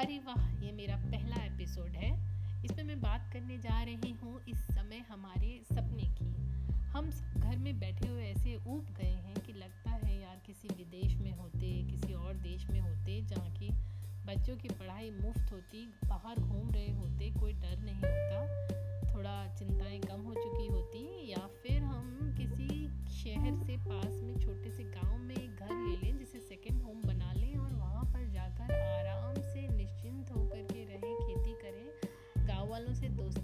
अरे वाह, ये मेरा पहला एपिसोड है। इसमें मैं बात करने जा रही हूँ इस समय हमारे सपने की। हम घर में बैठे हुए ऐसे ऊब गए हैं कि लगता है यार किसी विदेश में होते, किसी और देश में होते, जहाँ की बच्चों की पढ़ाई मुफ़्त होती, बाहर घूम रहे होते, कोई a los 12